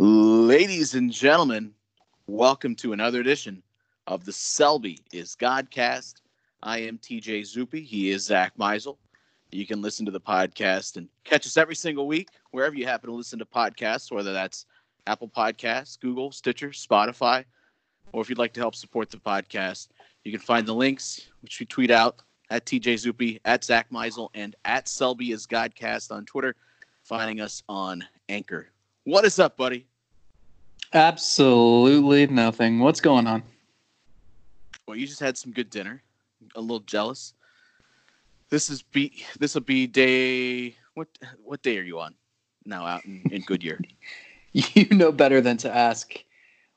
Ladies and gentlemen, welcome to another edition of the Selby is Godcast. I am TJ Zuppe. He is Zack Meisel. You can listen to the podcast and catch us every single week wherever you happen to listen to podcasts, whether that's Apple Podcasts, Google, Stitcher, Spotify, or if you'd like to help support the podcast, you can find the links, which we tweet out at TJ Zuppe, at Zack Meisel, and at Selby is Godcast on Twitter, finding us on Anchor. What is up, buddy? Absolutely nothing. What's going on? Well, you just had some good dinner. A little jealous. This is be this will be day what what day are you on now out in, in Goodyear? you know better than to ask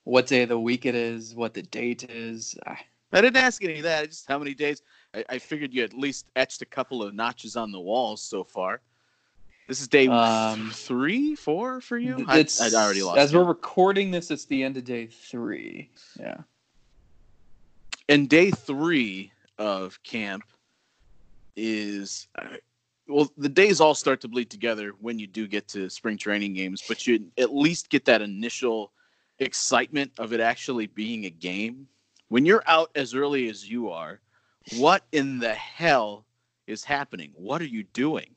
what day of the week it is, what the date is. I, I didn't ask any of that. Just how many days. I, I figured you at least etched a couple of notches on the walls so far. This is day um, three, four for you. I, I already lost. As we're recording this, it's the end of day three. Yeah. And day three of camp is uh, well, the days all start to bleed together when you do get to spring training games, but you at least get that initial excitement of it actually being a game. When you're out as early as you are, what in the hell is happening? What are you doing?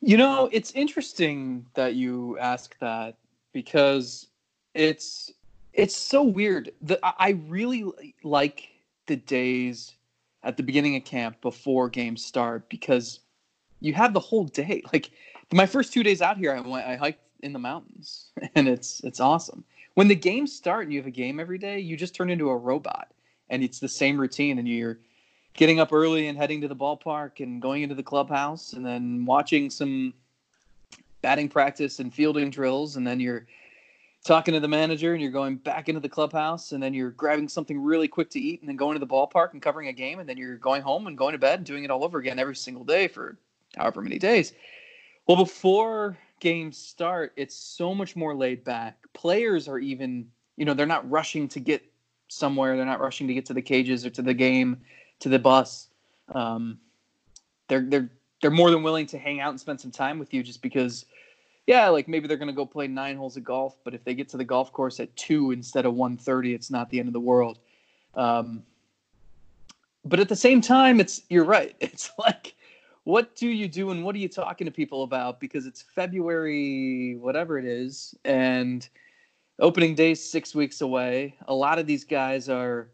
You know, it's interesting that you ask that because it's it's so weird. The, I really like the days at the beginning of camp before games start because you have the whole day. Like my first two days out here, I went, I hiked in the mountains, and it's it's awesome. When the games start and you have a game every day, you just turn into a robot, and it's the same routine, and you're getting up early and heading to the ballpark and going into the clubhouse and then watching some batting practice and fielding drills and then you're talking to the manager and you're going back into the clubhouse and then you're grabbing something really quick to eat and then going to the ballpark and covering a game and then you're going home and going to bed and doing it all over again every single day for however many days. Well, before games start, it's so much more laid back. Players are even, you know, they're not rushing to get somewhere. They're not rushing to get to the cages or to the game to the bus. Um, they're they're they're more than willing to hang out and spend some time with you just because yeah like maybe they're going to go play nine holes of golf but if they get to the golf course at 2 instead of 1.30 it's not the end of the world. Um, but at the same time it's you're right. It's like what do you do and what are you talking to people about? Because it's february whatever it is and opening day six weeks away. A lot of these guys are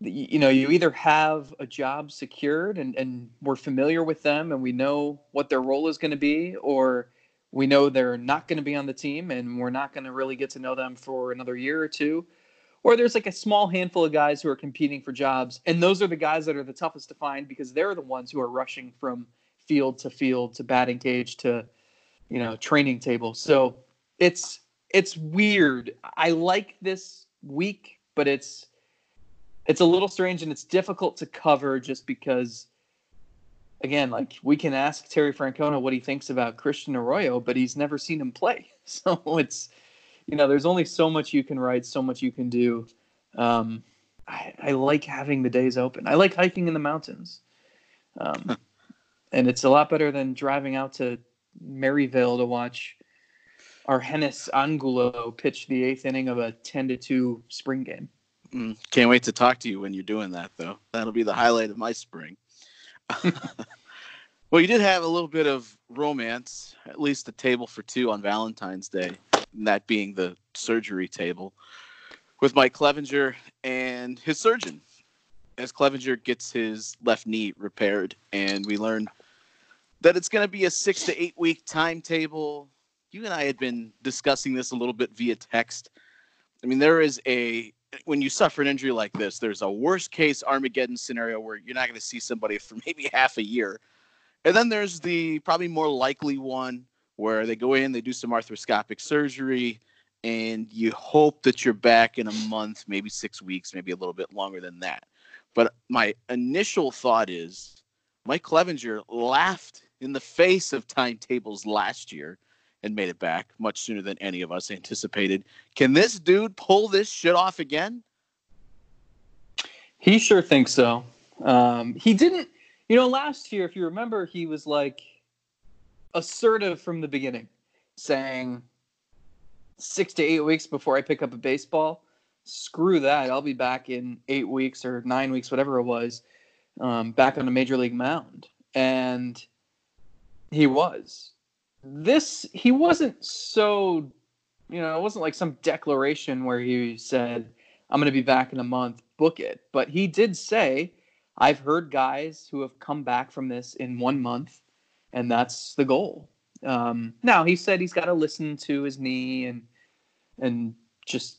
you know you either have a job secured and, and we're familiar with them and we know what their role is going to be or we know they're not going to be on the team and we're not going to really get to know them for another year or two or there's like a small handful of guys who are competing for jobs and those are the guys that are the toughest to find because they're the ones who are rushing from field to field to batting cage to you know training table. So it's it's weird. I like this week but it's it's a little strange and it's difficult to cover just because again like we can ask terry francona what he thinks about christian arroyo but he's never seen him play. So it's you know there's only so much you can write so much you can do. Um, I, I, like having the days open. I like hiking in the mountains. Um, and it's a lot better than driving out to maryvale to watch argenis angulo pitch the eighth inning of a 10 to 2 spring game Mm, can't wait to talk to you when you're doing that, though. That'll be the highlight of my spring. well, you did have a little bit of romance, at least a table for two on Valentine's Day, that being the surgery table with Mike Clevinger and his surgeon. As Clevinger gets his left knee repaired, and we learn that it's going to be a six to eight week timetable. You and I had been discussing this a little bit via text. I mean, there is a when you suffer an injury like this, there's a worst case Armageddon scenario where you're not going to see somebody for maybe half a year. And then there's the probably more likely one where they go in, they do some arthroscopic surgery, and you hope that you're back in a month, maybe six weeks, maybe a little bit longer than that. But my initial thought is Mike Clevinger laughed in the face of timetables last year and made it back much sooner than any of us anticipated. Can this dude pull this shit off again? He sure thinks so. Um, he didn't, you know, last year, if you remember, he was like assertive from the beginning, saying, six to eight weeks before I pick up a baseball. Screw that. I'll be back in eight weeks or nine weeks, whatever it was, um, back on a major league mound. And he was. This, he wasn't so, you know, it wasn't like some declaration where he said, I'm going to be back in a month, book it. But he did say, I've heard guys who have come back from this in one month, and that's the goal. Um, now he said he's got to listen to his knee and and just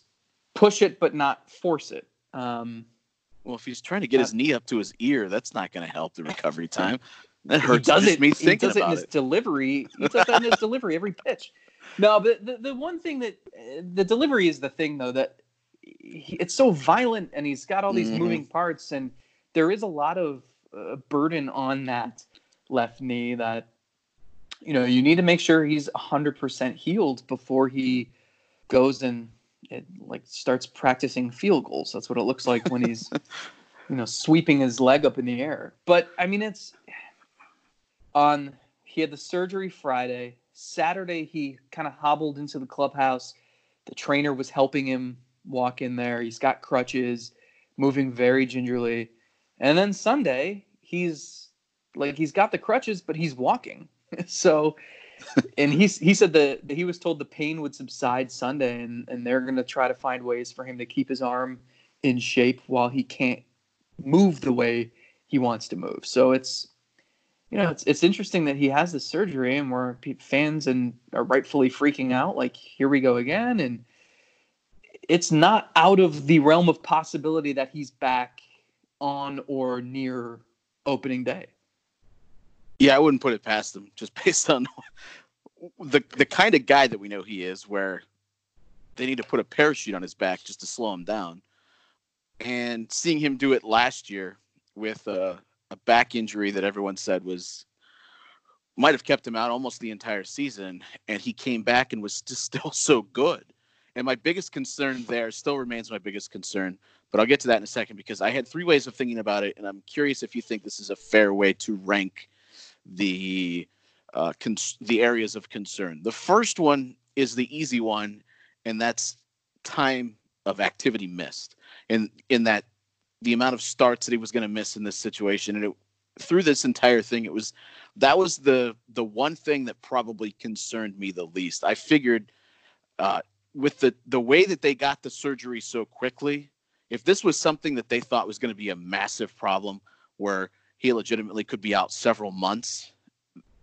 push it, but not force it. Um, well, if he's trying to get his knee up to his ear, that's not going to help the recovery time. That hurts he does it, me thinking he does it in his it. delivery. He does that in his delivery every pitch. No, but the, the one thing that the delivery is the thing though that he, it's so violent and he's got all these Mhm. moving parts and there is a lot of uh, burden on that left knee that you know you need to make sure he's 100% healed before he goes and it, like starts practicing field goals that's what it looks like when he's you know sweeping his leg up in the air but i mean it's on he had the surgery friday. Saturday he kind of hobbled into the clubhouse. The trainer was helping him walk in there. He's got crutches moving very gingerly. And then sunday he's like he's got the crutches but he's walking. So and he's he said that that he was told the pain would subside sunday and and they're going to try to find ways for him to keep his arm in shape while he can't move the way he wants to move. So it's you know it's it's interesting that he has this surgery and where pe- fans and are rightfully freaking out like here we go again and it's not out of the realm of possibility that he's back on or near opening day Yeah, I wouldn't put it past him just based on the the kind of guy that we know he is, where they need to put a parachute on his back just to slow him down. And seeing him do it last year with a, a back injury that everyone said was might have kept him out almost the entire season, and he came back and was just still so good. And my biggest concern there still remains my biggest concern, but I'll get to that in a second because I had three ways of thinking about it, and I'm curious if you think this is a fair way to rank the uh, cons- the areas of concern. The first one is the easy one, and that's time of activity missed, and in that the amount of starts that he was going to miss in this situation, and it, through this entire thing, it was that was the the one thing that probably concerned me the least. I figured uh, with the the way that they got the surgery so quickly, if this was something that they thought was going to be a massive problem, where he legitimately could be out several months.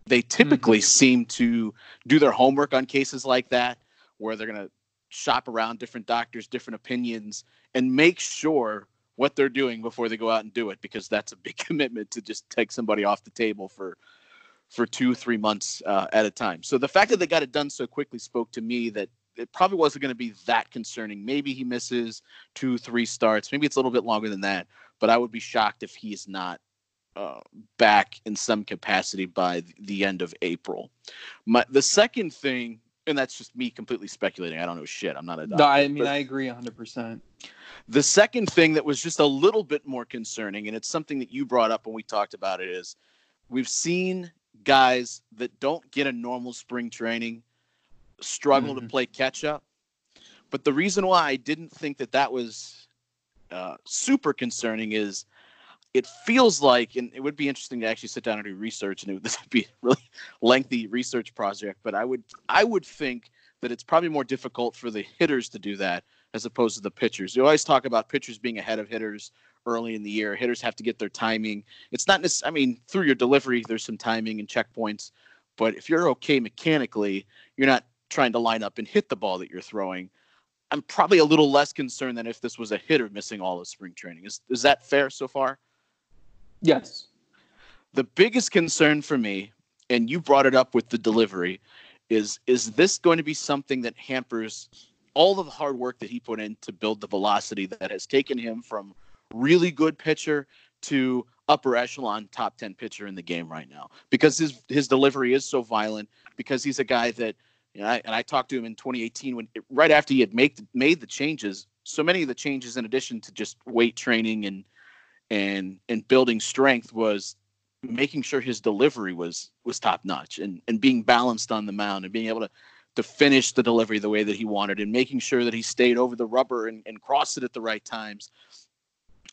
They typically seem to do their homework on cases like that, where they're going to shop around different doctors, different opinions, and make sure what they're doing before they go out and do it, because that's a big commitment to just take somebody off the table for for two, three months uh, at a time. So the fact that they got it done so quickly spoke to me that it probably wasn't going to be that concerning. Maybe he misses two, three starts. Maybe it's a little bit longer than that. But I would be shocked if he's not uh, back in some capacity by the end of April. My the second thing, and that's just me completely speculating. I don't know shit. I'm not a doctor. no i mean i agree 100% the second thing that was just a little bit more concerning, and it's something that you brought up when we talked about it, is we've seen guys that don't get a normal spring training struggle to Mhm. play catch up. But the reason why I didn't think that that was uh, super concerning is it feels like, and it would be interesting to actually sit down and do research, and it would, this would be a really lengthy research project. But I would, I would think that it's probably more difficult for the hitters to do that as opposed to the pitchers. You always talk about pitchers being ahead of hitters early in the year. Hitters have to get their timing. It's not necessarily, I mean, through your delivery, there's some timing and checkpoints. But if you're okay mechanically, you're not trying to line up and hit the ball that you're throwing. I'm probably a little less concerned than if this was a hitter missing all of spring training. Is, is that fair so far? Yes. The biggest concern for me, and you brought it up with the delivery, is is this going to be something that hampers all of the hard work that he put in to build the velocity that has taken him from really good pitcher to upper echelon top 10 pitcher in the game right now? Because his his delivery is so violent because he's a guy that you know, I, and I talked to him in 2018 when right after he had made made the changes so many of the changes in addition to just weight training and and and building strength was making sure his delivery was was top notch and and being balanced on the mound and being able to to finish the delivery the way that he wanted and making sure that he stayed over the rubber and, and crossed it at the right times.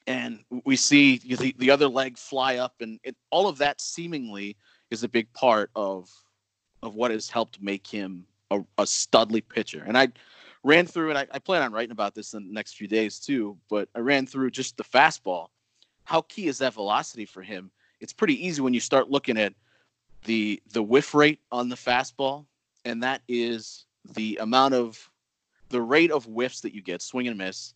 And we see the, the other leg fly up, and it, all of that seemingly is a big part of of what has helped make him a, a studly pitcher. And I ran through, and I, I plan on writing about this in the next few days too. But I ran through just the fastball. How key is that velocity for him? It's pretty easy when you start looking at the the whiff rate on the fastball and that is the amount of the rate of whiffs that you get, swing and miss,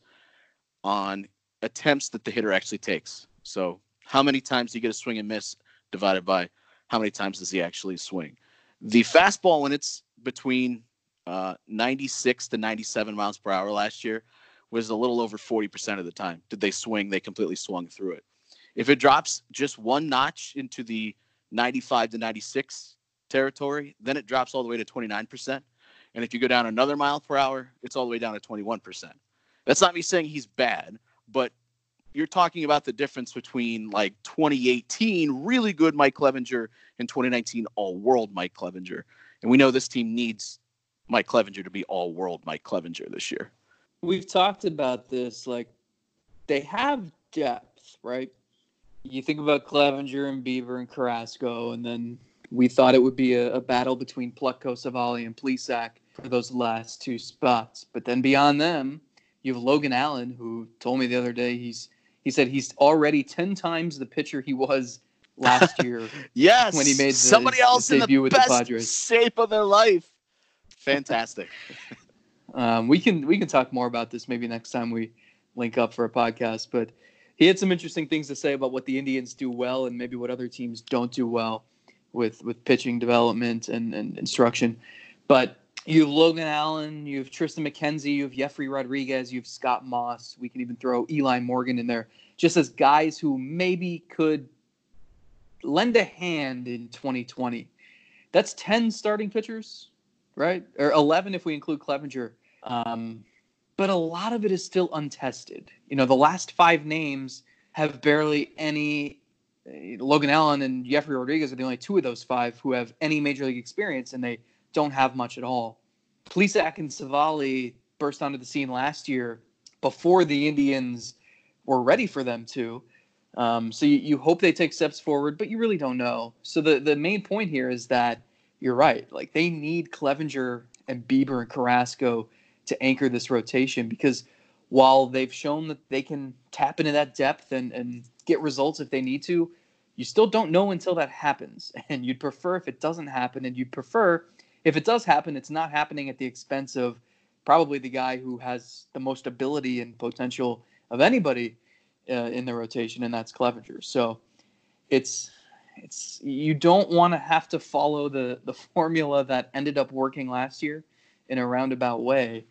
on attempts that the hitter actually takes. So, how many times do you get a swing and miss divided by how many times does he actually swing? The fastball, when it's between uh, 96 to 97 miles per hour last year, was a little over 40% of the time. Did they swing? They completely swung through it. If it drops just one notch into the 95 to 96 territory, then it drops all the way to 29%. And if you go down another mile per hour, it's all the way down to 21%. That's not me saying he's bad, but you're talking about the difference between like 2018 really good Mike Clevinger and 2019 all world Mike Clevinger. And we know this team needs Mike Clevinger to be all world Mike Clevinger this year. We've talked about this like they have depth, right? You think about Clevinger and Bieber and Carrasco, and then we thought it would be a, a battle between Plutko, Civale, and Plesac for those last two spots. But then beyond them, you have Logan Allen, who told me the other day he's he said he's already ten times the pitcher he was last year. yes, when he made the, somebody else in the with best the Padres. shape of their life. Fantastic. um, we can we can talk more about this maybe next time we link up for a podcast. But he had some interesting things to say about what the Indians do well and maybe what other teams don't do well with with pitching development and, and instruction. But you have Logan Allen, you have Triston McKenzie, you have Jefry Rodriguez, you have Scott Moss. We can even throw Eli Morgan in there, just as guys who maybe could lend a hand in 2020. That's 10 starting pitchers, right? Or 11 if we include Clevinger. Um, but a lot of it is still untested. You know, the last five names have barely any Logan Allen and Jefry Rodriguez are the only two of those five who have any major league experience, and they don't have much at all. Plesac and Civale burst onto the scene last year before the Indians were ready for them to. Um, so you, you hope they take steps forward, but you really don't know. So the, the main point here is that you're right. Like they need Clevinger and Bieber and Carrasco to anchor this rotation because while they've shown that they can tap into that depth and, and get results if they need to, you still don't know until that happens. And you'd prefer if it doesn't happen, and you'd prefer if it does happen, it's not happening at the expense of probably the guy who has the most ability and potential of anybody uh, in the rotation, and that's Clevinger. So it's it's you don't want to have to follow the the formula that ended up working last year in a roundabout way.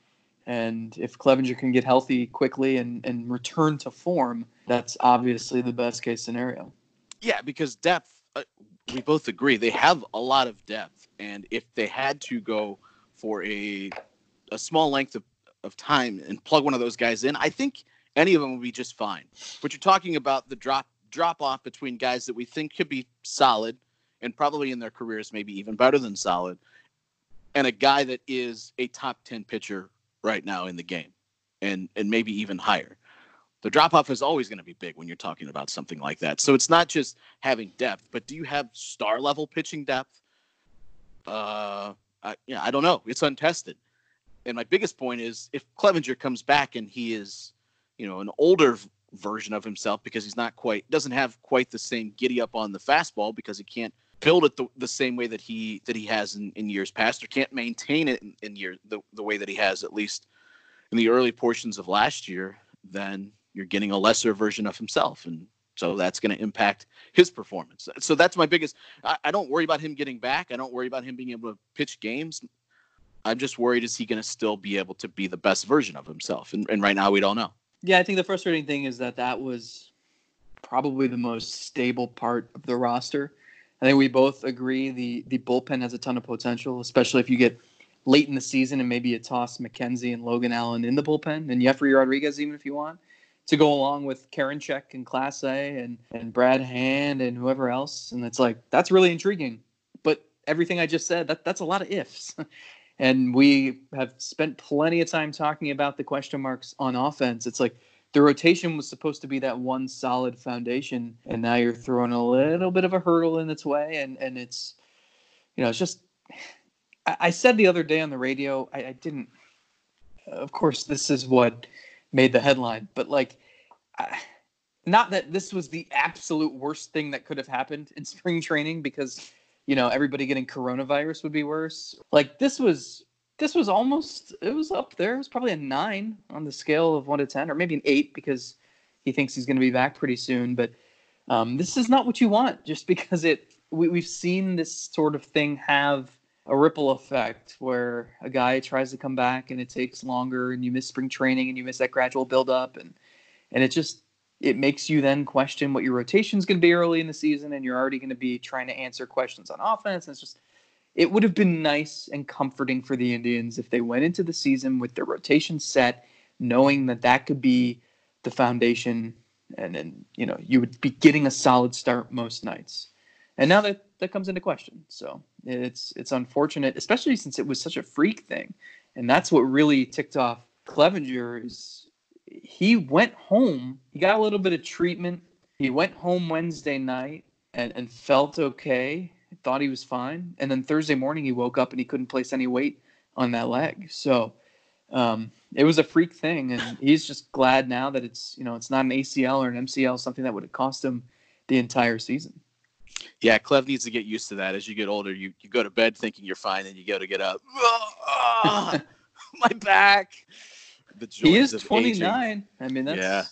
And if Clevinger can get healthy quickly and, and return to form, that's obviously the best case scenario. Yeah, because depth, uh, we both agree they have a lot of depth, and if they had to go for a a small length of, of time and plug one of those guys in, I think any of them would be just fine. But you're talking about the drop drop off between guys that we think could be solid and probably in their careers maybe even better than solid, and a guy that is a top ten pitcher right now in the game, and and maybe even higher the drop off is always going to be big when you're talking about something like that. So it's not just having depth, but do you have star level pitching depth? Uh, I, yeah, I don't know. It's untested. And my biggest point is if Clevinger comes back and he is, you know, an older version of himself because he's not quite doesn't have quite the same giddy up on the fastball because he can't build it the, the same way that he that he has in, in years past or can't maintain it in, in year the, the way that he has at least in the early portions of last year then you're getting a lesser version of himself. And so that's going to impact his performance. So that's my biggest I, I, don't worry about him getting back. I don't worry about him being able to pitch games. I'm just worried is he going to still be able to be the best version of himself? And, and right now we don't know. Yeah i think the frustrating thing is that that was probably the most stable part of the roster i think we both agree the the bullpen has a ton of potential especially if you get late in the season and maybe you toss mckenzie and logan allen in the bullpen and jefry rodriguez even if you want to go along with Karen Karinchak and Clase and, and Brad Hand and whoever else. And it's like, that's really intriguing. But everything I just said, that, that's a lot of ifs. And we have spent plenty of time talking about the question marks on offense. It's like the rotation was supposed to be that one solid foundation, and now you're throwing a little bit of a hurdle in its way, and and it's, you know, it's just. I, I said the other day on the radio, I, I didn't. Of course, this is what made the headline, but like, I, not that this was the absolute worst thing that could have happened in spring training because you know everybody getting coronavirus would be worse like this was this was almost it was up there it was probably a nine on the scale of one to ten or maybe an eight because he thinks he's going to be back pretty soon but um, this is not what you want just because it we, we've seen this sort of thing have a ripple effect where a guy tries to come back and it takes longer and you miss spring training and you miss that gradual build up and and it just it makes you then question what your rotation is going to be early in the season, and you're already going to be trying to answer questions on offense. And it's just, it would have been nice and comforting for the Indians if they went into the season with their rotation set, knowing that that could be the foundation, and then you know you would be getting a solid start most nights. And now that that comes into question, so it's it's unfortunate, especially since it was such a freak thing, and that's what really ticked off Clevinger is he went home. He got a little bit of treatment. He went home Wednesday night and, and felt okay. Thought he was fine. And then Thursday morning, he woke up and he couldn't place any weight on that leg. So um, it was a freak thing. And he's just glad now that it's, you know, it's not an ACL or an MCL, something that would have cost him the entire season. Yeah, Clev needs to get used to that. As you get older, you, you go to bed thinking you're fine, and you go to get up. my back the joys he is 29 aging. i mean that's yeah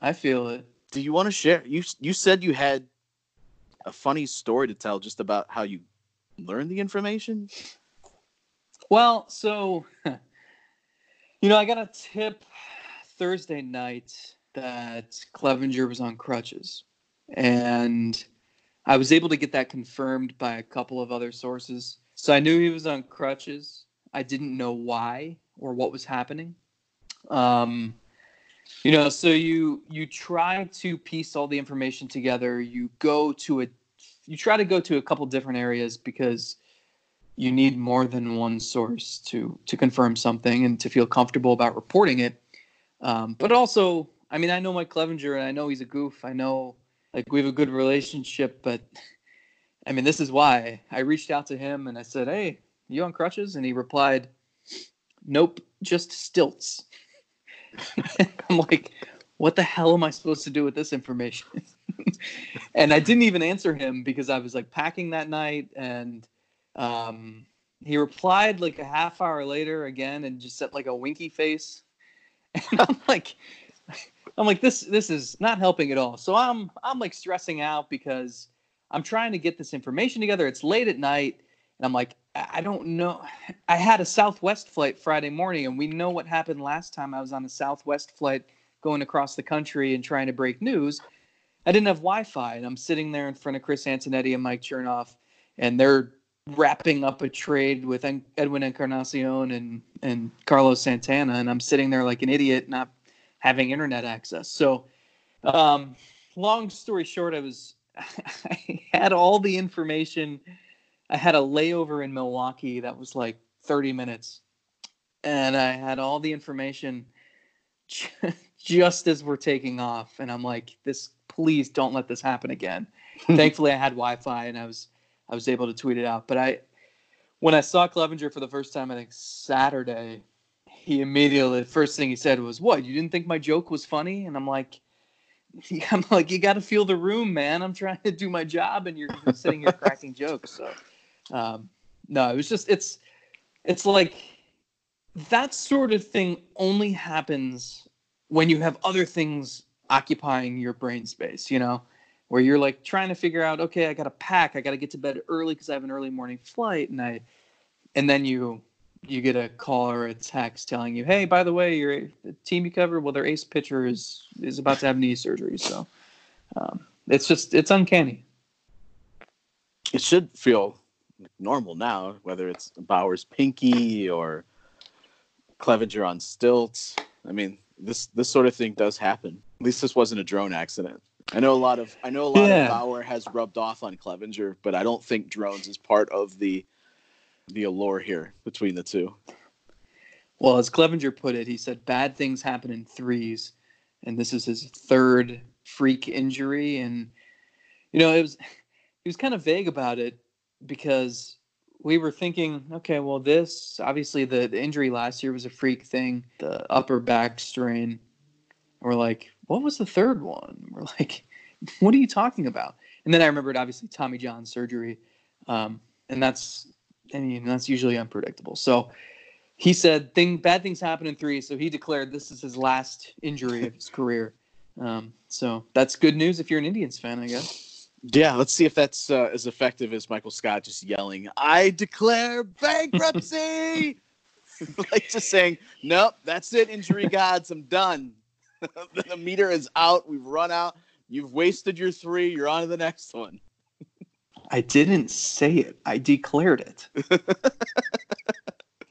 i feel it do you want to share you you said you had a funny story to tell just about how you learned the information? Well so you know i got a tip thursday night that clevinger was on crutches and i was able to get that confirmed by a couple of other sources. So i knew he was on crutches. I didn't know why or what was happening. Um, you know, so you you try to piece all the information together. You go to a you try to go to a couple different areas because you need more than one source to to confirm something and to feel comfortable about reporting it. Um, but also, I mean, I know Mike Clevinger and I know he's a goof. I know like we have a good relationship, but I mean, this is why I reached out to him and I said, "Hey, you on crutches?" And he replied, nope, just stilts. I'm like, what the hell am I supposed to do with this information? and I didn't even answer him because I was like packing that night and um, he replied like a half hour later again and just set like a winky face. And I'm like, I'm like, this this is not helping at all. So I'm I'm like stressing out because I'm trying to get this information together. It's late at night and I'm like, I don't know. I had a Southwest flight Friday morning, and we know what happened last time I was on a Southwest flight going across the country and trying to break news. I didn't have Wi Fi, and I'm sitting there in front of Chris Antonetti and Mike Chernoff, and they're wrapping up a trade with Edwin Encarnacion and, and Carlos Santana, and I'm sitting there like an idiot, not having internet access. So, um, long story short, I was I had all the information I had a layover in Milwaukee that was like 30 minutes, and I had all the information just as we're taking off, and I'm like, "This, please don't let this happen again." Thankfully, I had Wi-Fi, and I was I was able to tweet it out. But I, when I saw Clevinger for the first time, I think Saturday, he immediately the first thing he said was, "What? You didn't think my joke was funny?" And I'm like. I'm like, you got to feel the room, man. I'm trying to do my job, and you're, you're sitting here cracking jokes. So um, no, it was just it's it's like that sort of thing only happens when you have other things occupying your brain space, you know, where you're like trying to figure out, okay, I got to pack, I got to get to bed early because I have an early morning flight, and I, and then you you get a call or a text telling you, hey, by the way, your team you cover, well, their ace pitcher is is about to have knee surgery, so um, it's just it's uncanny. It should feel normal now, whether it's Bauer's pinky or Clevinger on stilts. I mean, this this sort of thing does happen. At least this wasn't a drone accident. I know a lot of I know a lot yeah. of Bauer has rubbed off on Clevinger, but I don't think drones is part of the the allure here between the two. Well, as Clevinger put it, he said bad things happen in threes, and this is his third freak injury. And you know, it was he was kind of vague about it because we were thinking, okay, well, this obviously the, the injury last year was a freak thing, the upper back strain. We're like, what was the third one? We're like, what are you talking about? And then I remembered obviously Tommy John surgery, um, and that's I mean that's usually unpredictable. So he said thing bad things happen in three, so he declared this is his last injury of his career. Um, so that's good news if you're an Indians fan, I guess. Yeah, let's see if that's uh, as effective as Michael Scott just yelling, "I declare bankruptcy!" like just saying, "Nope, that's it, injury gods, I'm done. the meter is out. We've run out. You've wasted your three. You're on to the next one." I didn't say it. I declared it.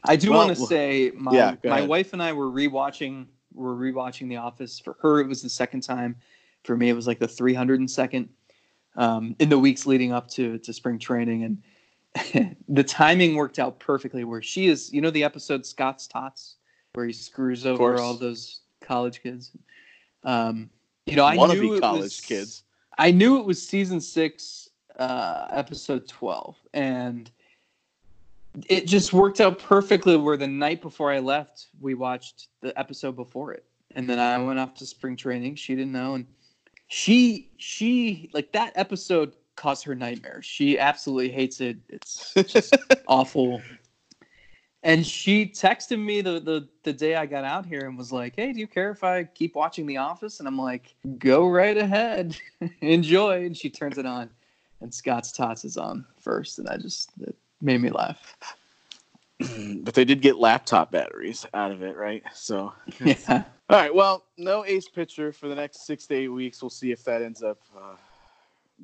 I do Well, want to say my yeah, my wife and I were rewatching were rewatching The Office. For her, it was the second time. For me, it was like the 302nd um, in the weeks leading up to to spring training, and the timing worked out perfectly. Where she is, you know, the episode Scott's Tots, where he screws over all those college kids. Um, you know, I Wannabe knew it college was- kids. I knew it was season six, uh, episode twelve, and it just worked out perfectly. Where the night before I left, we watched the episode before it, and then I went off to spring training. She didn't know, and she she like that episode caused her nightmares. She absolutely hates it. It's just awful. And she texted me the, the the day I got out here and was like, "Hey, do you care if I keep watching The Office?" And I'm like, "Go right ahead, enjoy." And she turns it on, and Scott's Tots is on first, and I just it made me laugh. but they did get laptop batteries out of it, right? So, Yeah, all right. Well, no ace pitcher for the next six to eight weeks. We'll see if that ends up uh,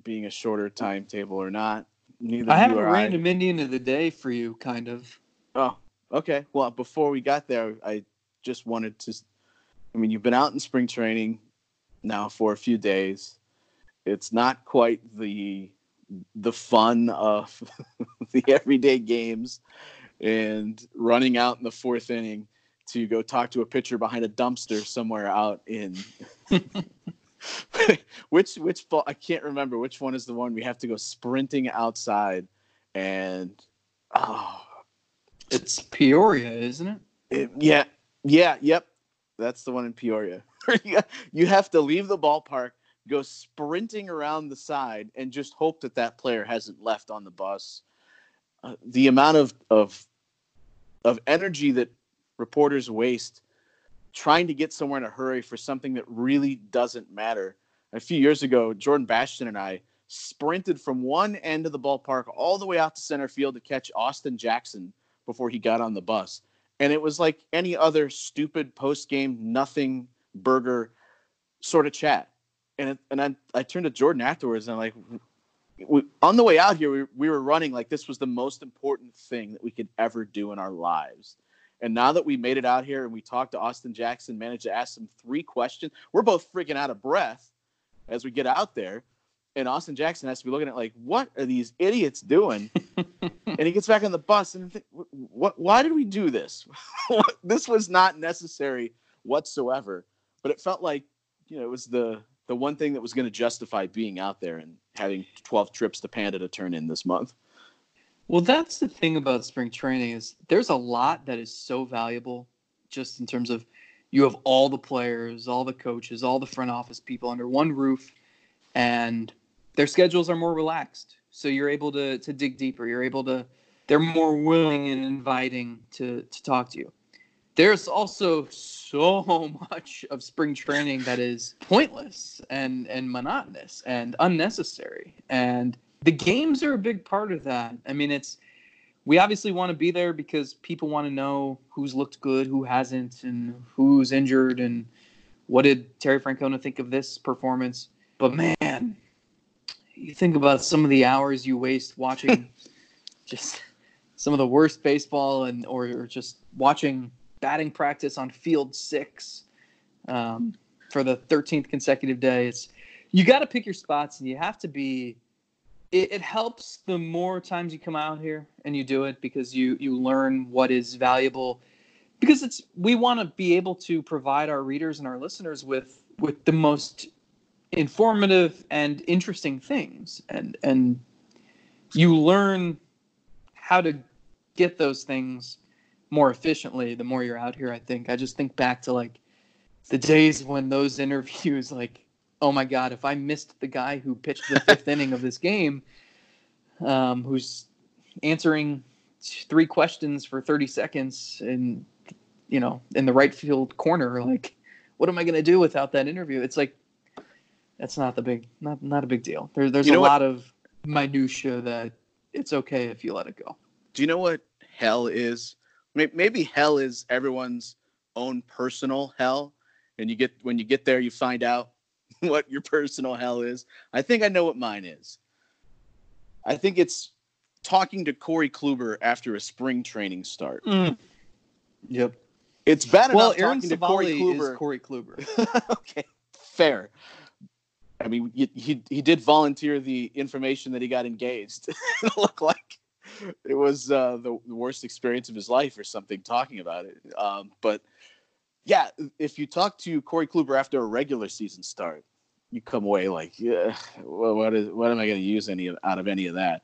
being a shorter timetable or not. Neither I have a random Indian of the day for you, kind of. Oh, okay. Well, before we got there, I just wanted to. I mean, you've been out in spring training now for a few days. It's not quite the the fun of the everyday games and running out in the fourth inning to go talk to a pitcher behind a dumpster somewhere out in which which ball I can't remember which one is the one we have to go sprinting outside and oh It's Peoria, isn't it? it- yeah, yeah, yep. That's the one in Peoria. you you have to leave the ballpark, go sprinting around the side, and just hope that that player hasn't left on the bus. The amount of of of energy that reporters waste trying to get somewhere in a hurry for something that really doesn't matter. A few years ago, Jordan Bastian and I sprinted from one end of the ballpark all the way out to center field to catch Austin Jackson before he got on the bus. And it was like any other stupid post game, nothing burger sort of chat. And it, and I, I turned to Jordan afterwards and I'm like, we, on the way out here, we, we were running like this was the most important thing that we could ever do in our lives. And now that we made it out here and we talked to Austin Jackson, managed to ask him three questions, we're both freaking out of breath as we get out there. And Austin Jackson has to be looking at like, what are these idiots doing? and he gets back on the bus and think, what? Why did we do this? this was not necessary whatsoever. But it felt like you know it was the the one thing that was going to justify being out there and having 12 trips to Panda to turn in this month. Well, that's the thing about spring training is there's a lot that is so valuable just in terms of you have all the players, all the coaches, all the front office people under one roof and their schedules are more relaxed. So you're able to to dig deeper. You're able to they're more willing and inviting to to talk to you. There's also so much of spring training that is pointless and and monotonous and unnecessary. And the games are a big part of that. I mean, it's we obviously want to be there because people want to know who's looked good, who hasn't, and who's injured, and what did Terry Francona think of this performance. But man, you think about some of the hours you waste watching just some of the worst baseball, and or, or just watching batting practice on field six um, for the 13th consecutive day. It's you got to pick your spots, and you have to be it, it helps the more times you come out here and you do it because you you learn what is valuable. Because it's we want to be able to provide our readers and our listeners with with the most informative and interesting things. And and you learn how to get those things more efficiently the more you're out here i think. I just think back to like the days when those interviews like oh my god if i missed the guy who pitched the fifth inning of this game um, who's answering three questions for 30 seconds and you know in the right field corner like what am i going to do without that interview? It's like that's not the big not not a big deal. There, there's You know a what- lot of minutia that it's okay if you let it go. Do you know what hell is? May- Maybe hell is everyone's own personal hell, and you get when you get there, you find out what your personal hell is. I think I know what mine is. I think it's talking to Corey Kluber after a spring training start. Mm. yep It's bad well enough aaron talking to Corey Civale Kluber. is corey kluber okay, fair. I mean, he, he he did volunteer the information that he got engaged. it looked like it was uh, the, the worst experience of his life or something. Talking about it, um, but yeah, if you talk to Corey Kluber after a regular season start, you come away like, yeah, well, what is what am I going to use any of, out of any of that?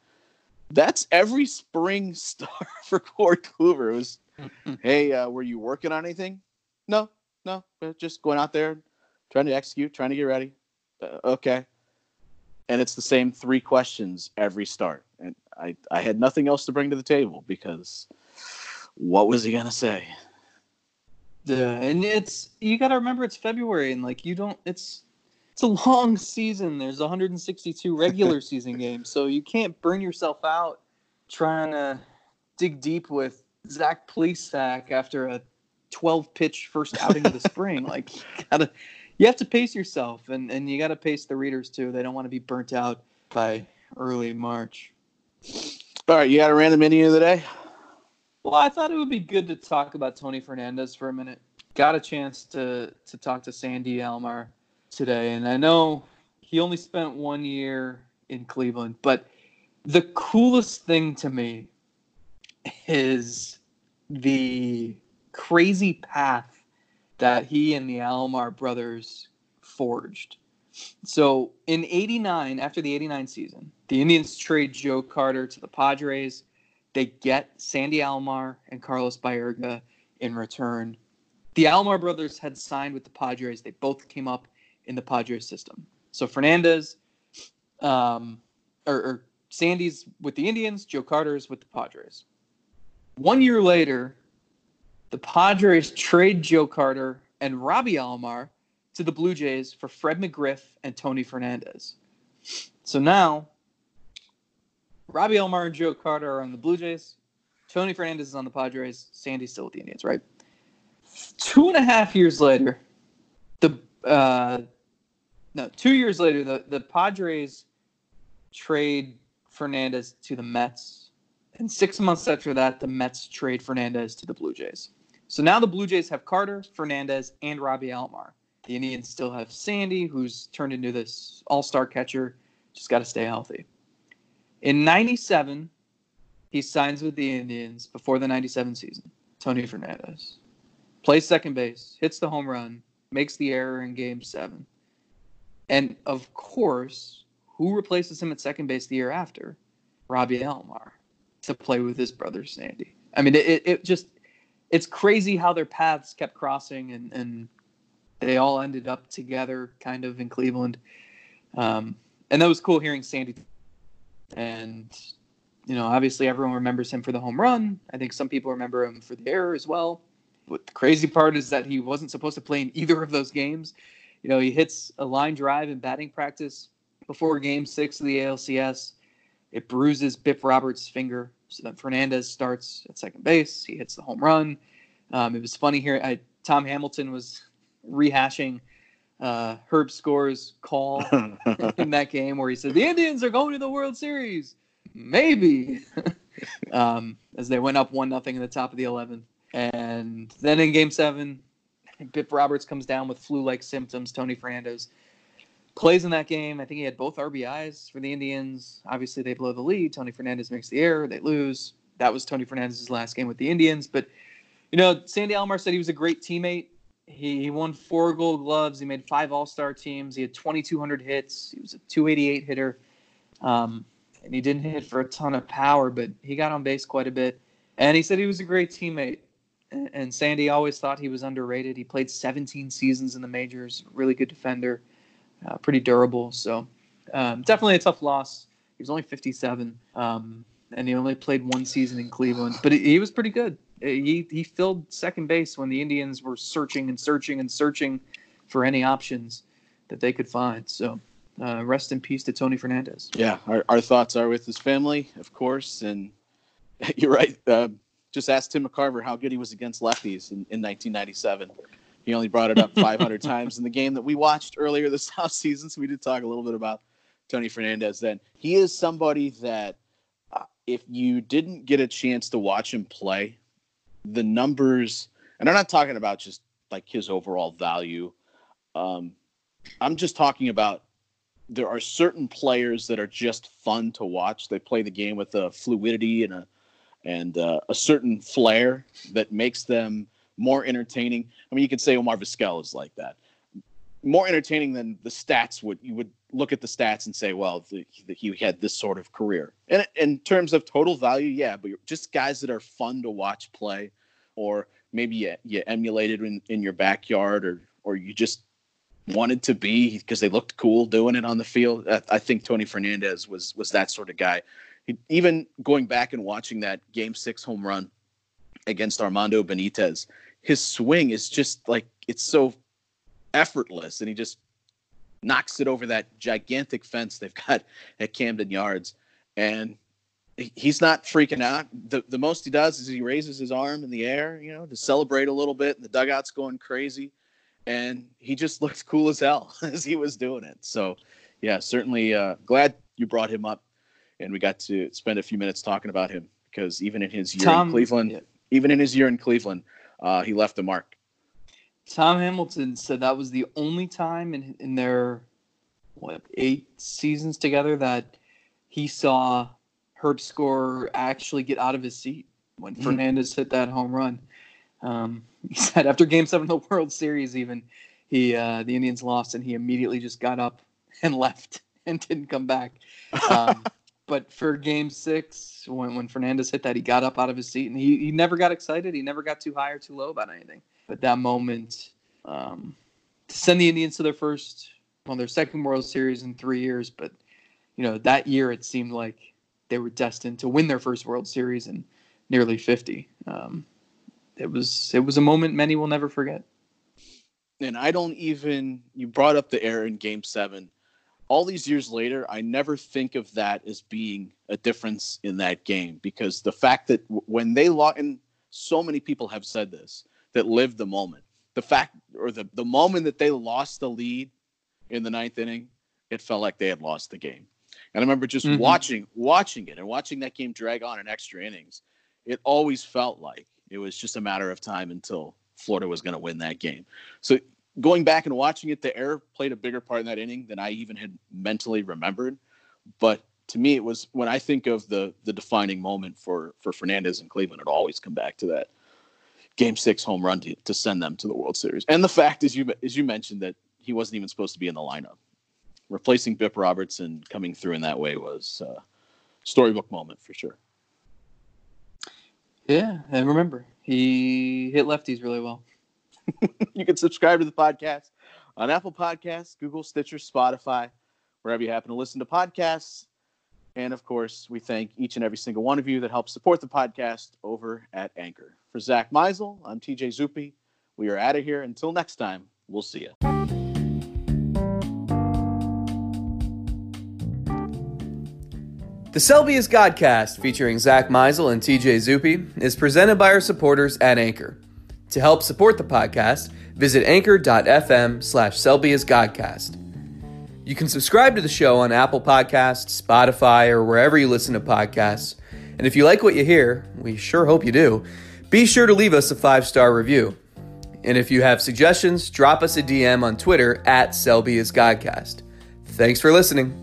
That's every spring start for Corey Kluber. It was, hey, uh, were you working on anything? No, no, just going out there, trying to execute, trying to get ready. Uh, okay. And it's the same three questions every start. And I, I had nothing else to bring to the table because what was he going to say? Yeah, and it's you got to remember it's February and like you don't it's it's a long season. There's 162 regular season games, so you can't burn yourself out trying to dig deep with Zach Plesac after a 12 pitch first outing of the spring. Like you gotta you have to pace yourself and and you got to pace the readers too. They don't want to be burnt out by early March. All right, you got a random Indian of the day? Well, I thought it would be good to talk about Tony Fernandez for a minute. Got a chance to to talk to Sandy Alomar today, and I know he only spent one year in Cleveland, but the coolest thing to me is the crazy path that he and the Alomar brothers forged. So in 89, after the 89 season, the Indians trade Joe Carter to the Padres. They get Sandy Alomar and Carlos Baerga in return. The Almar brothers had signed with the Padres. They both came up in the Padres system. So Fernandez, um, or, or Sandy's with the Indians, Joe Carter's with the Padres. One year later, the Padres trade Joe Carter and Robbie Alomar to the Blue Jays for Fred McGriff and Tony Fernandez. So now, Robbie Alomar and Joe Carter are on the Blue Jays. Tony Fernandez is on the Padres. Sandy's still with the Indians, right? Two and a half years later, the uh, no, two years later, the, the Padres trade Fernandez to the Mets. And six months after that, the Mets trade Fernandez to the Blue Jays. So now the Blue Jays have Carter, Fernandez, and Robbie Alomar. The Indians still have Sandy, who's turned into this all star catcher. Just got to stay healthy. In 97, he signs with the Indians before the 97 season. Tony Fernandez plays second base, hits the home run, makes the error in game seven. And of course, who replaces him at second base the year after? Robbie Alomar to play with his brother Sandy. I mean, it, it just, it's crazy how their paths kept crossing and, and they all ended up together kind of in Cleveland. Um, and that was cool hearing Sandy. And, you know, obviously everyone remembers him for the home run. I think some people remember him for the error as well. But the crazy part is that he wasn't supposed to play in either of those games. You know, he hits a line drive in batting practice before game six of the ALCS. It bruises Bip Roberts' finger. So then Fernandez starts at second base. He hits the home run. Um, it was funny here. I, Tom Hamilton was rehashing uh, Herb Score's call in that game where he said the Indians are going to the World Series. Maybe. um, as they went up one nothing in the top of the 11th. And then in game seven, Bip Roberts comes down with flu like symptoms. Tony Fernandez plays in that game. I think he had both RBIs for the Indians. Obviously, they blow the lead. Tony Fernandez makes the error. They lose. That was Tony Fernandez's last game with the Indians. But, you know, Sandy Alomar said he was a great teammate. He, he won four gold gloves. He made five All Star teams. He had 2,200 hits. He was a 288 hitter. Um, and he didn't hit for a ton of power, but he got on base quite a bit. And he said he was a great teammate. And, and Sandy always thought he was underrated. He played 17 seasons in the majors, really good defender uh, pretty durable. So um, definitely a tough loss. He was only 57, um, and he only played one season in Cleveland, but he, he, was pretty good. He he filled second base when the Indians were searching and searching and searching for any options that they could find. So. Uh, rest in peace to Tony Fernandez. Yeah, our, our thoughts are with his family, of course. And you're right. Uh, just ask Tim McCarver how good he was against lefties in, in 1997. He only brought it up 500 times in the game that we watched earlier this offseason. So we did talk a little bit about Tony Fernandez then. He is somebody that, uh, if you didn't get a chance to watch him play, the numbers, and I'm not talking about just like his overall value. Um, I'm just talking about there are certain players that are just fun to watch. They play the game with a fluidity and a and uh, a certain flair that makes them more entertaining. I mean, you could say Omar Vizquel is like that. More entertaining than the stats would. You would look at the stats and say, well, the, the, he had this sort of career. And in terms of total value, yeah, but just guys that are fun to watch play, or maybe you, you emulated in, in your backyard, or or you just wanted to be because they looked cool doing it on the field. I, I think Tony Fernandez was was that sort of guy. He, even going back and watching that Game Six home run against Armando Benitez, his swing is just like it's so effortless, and he just knocks it over that gigantic fence they've got at Camden Yards, and he's not freaking out. The the most he does is he raises his arm in the air, you know, to celebrate a little bit. And the dugout's going crazy, and he just looks cool as hell as he was doing it. So, yeah, certainly uh, glad you brought him up, and we got to spend a few minutes talking about him because even in his year Tom, in Cleveland, even in his year in Cleveland, uh, he left a mark. Tom Hamilton said that was the only time in in their what eight seasons together that he saw Herb Score actually get out of his seat when mm-hmm. Fernandez hit that home run. Um, he said after Game Seven of the World Series, even he uh, the Indians lost and he immediately just got up and left and didn't come back. Um, but for game six, when, when Fernandez hit that, he got up out of his seat and he, he never got excited. He never got too high or too low about anything. But that moment, um, to send the Indians to their first, well, their second World Series in three years, but you know that year it seemed like they were destined to win their first World Series in nearly 50. Um, it was it was a moment many will never forget. And I don't even you brought up the error in Game Seven all these years later, I never think of that as being a difference in that game because the fact that when they lost, and so many people have said this that lived the moment, the fact or the, the moment that they lost the lead in the ninth inning, it felt like they had lost the game. And I remember just mm-hmm. watching watching it and watching that game drag on in extra innings. It always felt like it was just a matter of time until Florida was going to win that game. So going back and watching it, the error played a bigger part in that inning than I even had mentally remembered. But to me, it was when I think of the the defining moment for for Fernandez and Cleveland, it always come back to that Game Six home run to, to send them to the World Series. And the fact, as you as you mentioned, that he wasn't even supposed to be in the lineup, replacing Bip Roberts and coming through in that way was a storybook moment for sure. Yeah, and remember, he hit lefties really well. you can subscribe to the podcast on Apple Podcasts, Google, Stitcher, Spotify, wherever you happen to listen to podcasts. And of course, we thank each and every single one of you that helps support the podcast over at Anchor. For Zack Meisel, I'm TJ Zuppe. We are out of here. Until next time, we'll see you. The Selby is Godcast, featuring Zack Meisel and TJ Zuppe, is presented by our supporters at Anchor. To help support the podcast, visit anchor.fm slash Godcast. You can subscribe to the show on Apple Podcasts, Spotify, or wherever you listen to podcasts. And if you like what you hear, we sure hope you do, be sure to leave us a five star review. And if you have suggestions, drop us a DM on Twitter at Godcast. Thanks for listening.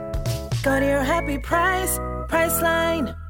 Go to your happy price, Priceline.